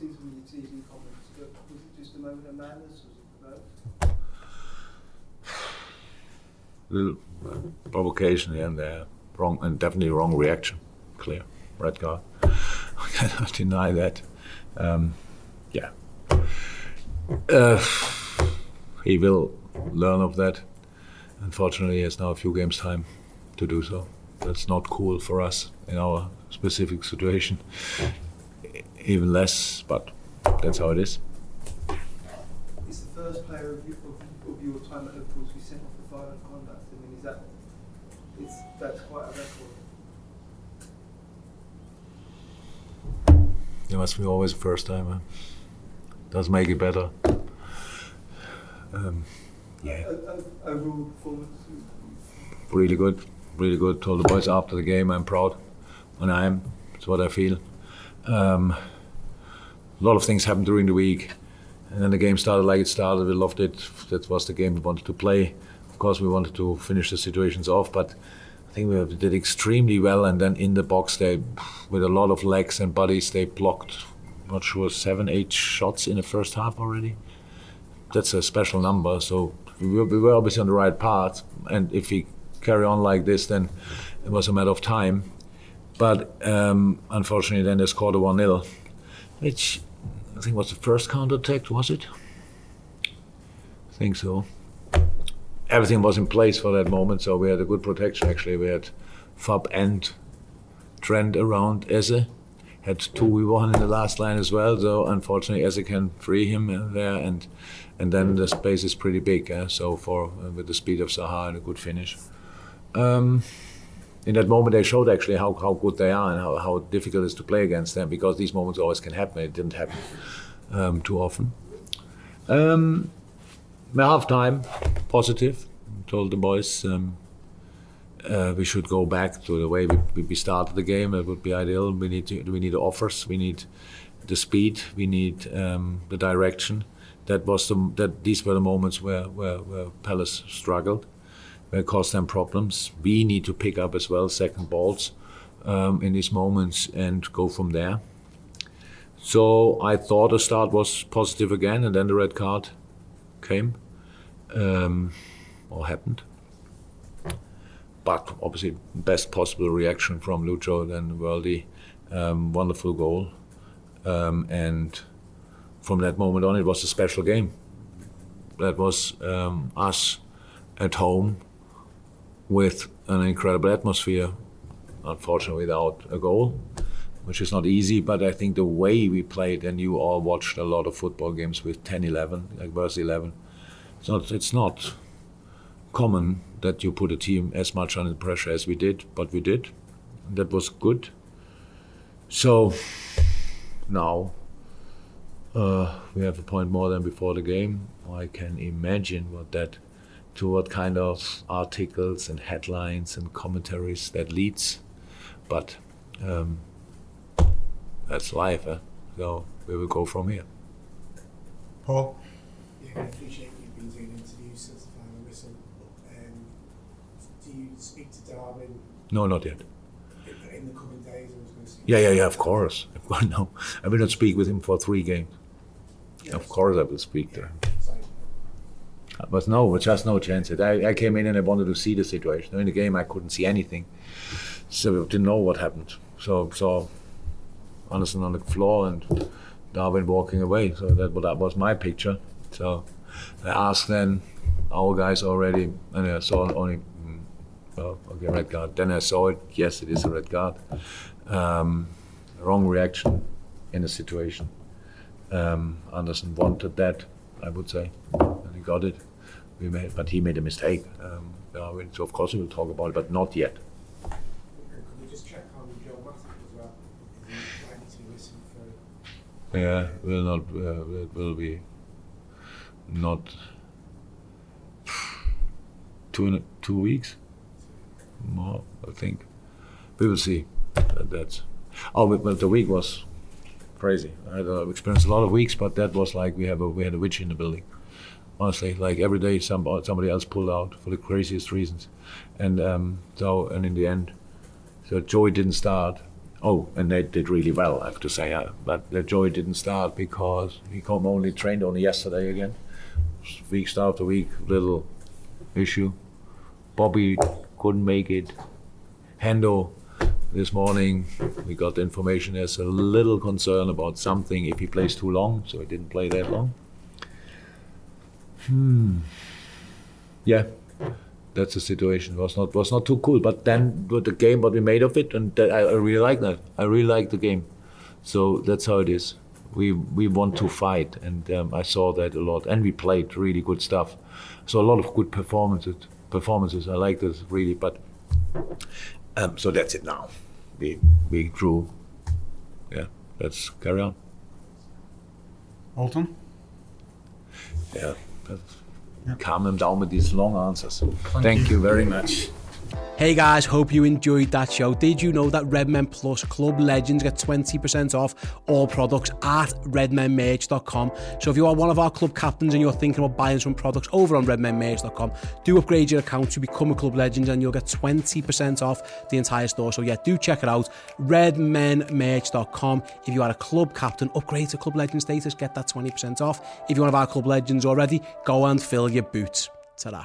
the red card of season when you teasing comments? Was it just a moment of madness? Was it little uh, provocation here and there, wrong and definitely wrong reaction. Clear, red card. I cannot deny that. Um, yeah, uh, he will learn of that. Unfortunately, he has now a few games time to do so. That's not cool for us in our specific situation. Even less, but that's how it is. It's the first player of, you, of, of your time at Liverpool to be sent off for violent conduct. I mean, is that it's that's quite a record. It must be always the first time. Huh? Does make it better. Um, yeah. Overall performance. really good, really good. Told the boys after the game, I'm proud, and I am. It's what I feel. Um, a lot of things happened during the week, and then the game started like it started. We loved it. That was the game we wanted to play. Of course, we wanted to finish the situations off, but I think we did extremely well. And then in the box, they, with a lot of legs and bodies, they blocked. Not sure seven, eight shots in the first half already. That's a special number. So we were, we were obviously on the right path, and if we carry on like this, then it was a matter of time. But um, unfortunately, then they scored a 1 0, which I think was the first counter attack, was it? I think so. Everything was in place for that moment, so we had a good protection actually. We had Fab and Trent around Eze. Had two we won in the last line as well, so unfortunately Eze can free him there, and and then the space is pretty big. Uh, so for uh, with the speed of Zaha and a good finish. Um, in that moment, they showed actually how, how good they are and how, how difficult it is to play against them because these moments always can happen. It didn't happen um, too often. Um, half time, positive. Told the boys um, uh, we should go back to the way we, we started the game. It would be ideal. We need to, we need offers. We need the speed. We need um, the direction. That was the that these were the moments where where, where Palace struggled where caused them problems. We need to pick up as well second balls um, in these moments and go from there. So I thought the start was positive again, and then the red card came um, or happened. But obviously, best possible reaction from Lucho, then Worldy, um, wonderful goal, um, and from that moment on, it was a special game. That was um, us at home with an incredible atmosphere, unfortunately without a goal, which is not easy, but I think the way we played, and you all watched a lot of football games with 10 11, like versus 11, it's not, it's not common that you put a team as much under pressure as we did, but we did. That was good. So now uh, we have a point more than before the game. I can imagine what that to what kind of articles and headlines and commentaries that leads. But um, that's life, eh? so we will go from here. Paul? Yeah, I appreciate you've been doing interviews since the final whistle. Um, do you speak to Darwin No, not yet. in- in the coming days? I was going to say. Yeah, yeah, yeah, of course. no, I will not speak with him for three games. Of course, I will speak to him. But no, just no chance. I, I came in and I wanted to see the situation. In the game, I couldn't see anything, so didn't know what happened. So saw Andersen on the floor and Darwin walking away. So that, that was my picture. So I asked then our guys already, and I saw only, mm, well, okay, red card. Then I saw it. Yes, it is a red card. Um, wrong reaction in the situation. Um, Andersen wanted that, I would say, and he got it. We made, but he made a mistake. Um. So of course we will talk about it, but not yet. And could we just check on Joel Matip as well? Is he likely to be listened for? Yeah, will not. Uh, it will be not two in a, two weeks more. I think we will see. That, that's oh, but, but the week was crazy. I had uh, experienced a lot of weeks, but that was like we have a we had a witch in the building. Honestly, like every day, some somebody else pulled out for the craziest reasons, and um, so and in the end, so joy didn't start. Oh, and they did really well, I have to say. Uh, but the Joey didn't start because he come only trained only yesterday again. Week after week, little issue. Bobby couldn't make it. Hendo, this morning, we got the information there's a little concern about something if he plays too long, so he didn't play that long. Hmm. Yeah, that's the situation. was not was not too cool. But then with the game, what we made of it, and that, I, I really like that. I really like the game. So that's how it is. We we want to fight, and um, I saw that a lot. And we played really good stuff. So a lot of good performances. Performances. I like this really. But um, so that's it now. We we drew. Yeah, let's carry on. Alton? Yeah, that's, calm them down with these long answers. Thank, you very much. Hey guys, hope you enjoyed that show. Did you know that Redmen Plus Club Legends get 20% off all products at redmenmerch.com? So if you are one of our club captains and you're thinking about buying some products over on redmenmerch.com, do upgrade your account to become a club legend and you'll get 20% off the entire store. So yeah, do check it out. redmenmerch.com. If you are a club captain, upgrade to club legend status, get that 20% off. If you're one of our club legends already, go and fill your boots. Ta-da.